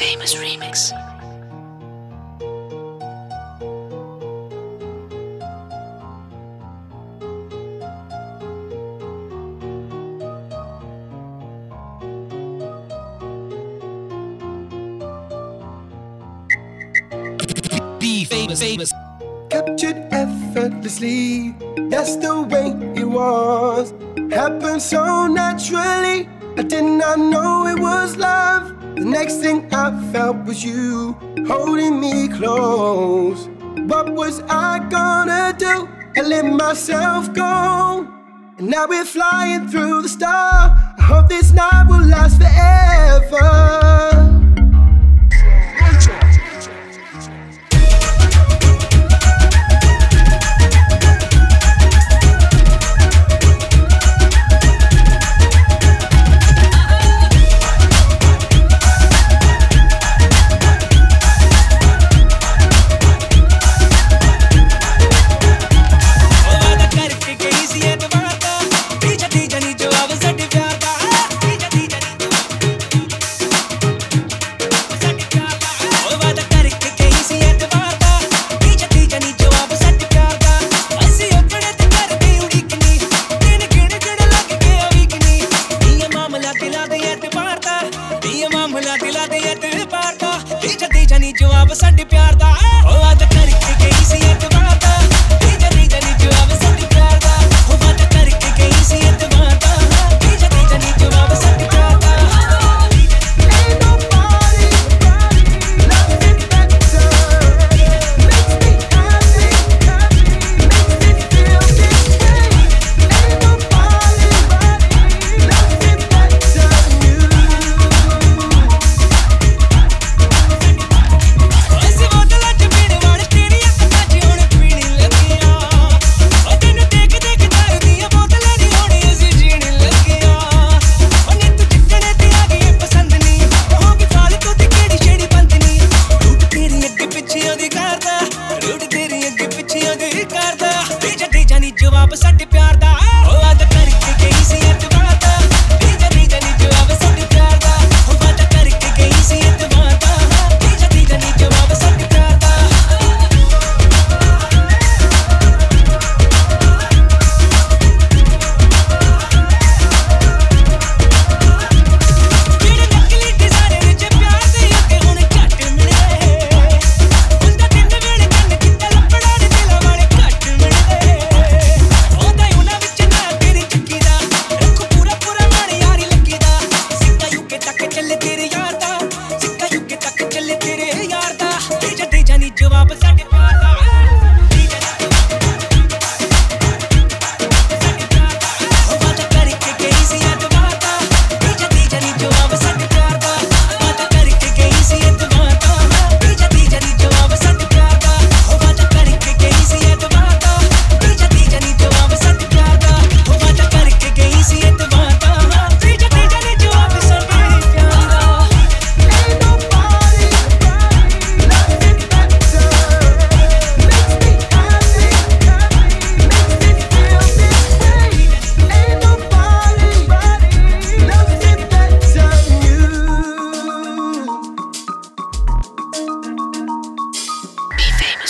famous remix. B Famous. Captured effortlessly, that's the way it was. Happened so naturally, I did not know it was love. The next thing I felt was you holding me close. What was I gonna do? I let myself go. And now we're flying through the stars. ਇਹ ਦਿਨ ਪਾਰਦਾ ਤੇ ਜੱਦੀ ਜਾਨੀ ਜਵਾਬ ਸਾਡੇ ਪਿਆਰ ਦਾ ਓ opposite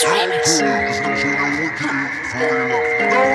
Remix, remix. No,